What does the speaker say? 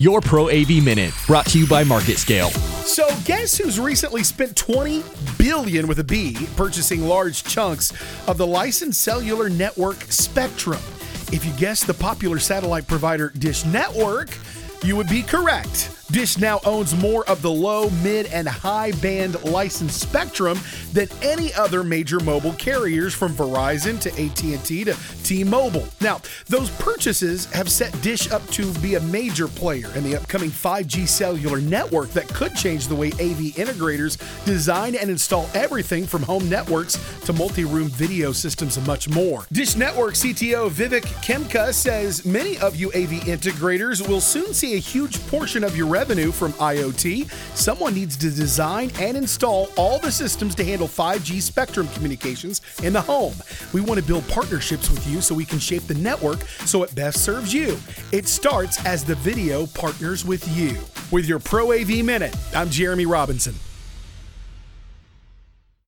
Your Pro AV Minute, brought to you by MarketScale. So, guess who's recently spent 20 billion with a B purchasing large chunks of the licensed cellular network Spectrum? If you guessed the popular satellite provider Dish Network, you would be correct. Dish now owns more of the low, mid, and high band license spectrum than any other major mobile carriers from Verizon to AT&T to T-Mobile. Now, those purchases have set Dish up to be a major player in the upcoming 5G cellular network that could change the way AV integrators design and install everything from home networks to multi-room video systems and much more. Dish Network CTO Vivek Khemka says many of you AV integrators will soon see a huge portion of your revenue from IoT, someone needs to design and install all the systems to handle 5G spectrum communications in the home. We want to build partnerships with you so we can shape the network so it best serves you. It starts as the video partners with you. With your Pro AV Minute, I'm Jeremy Robinson.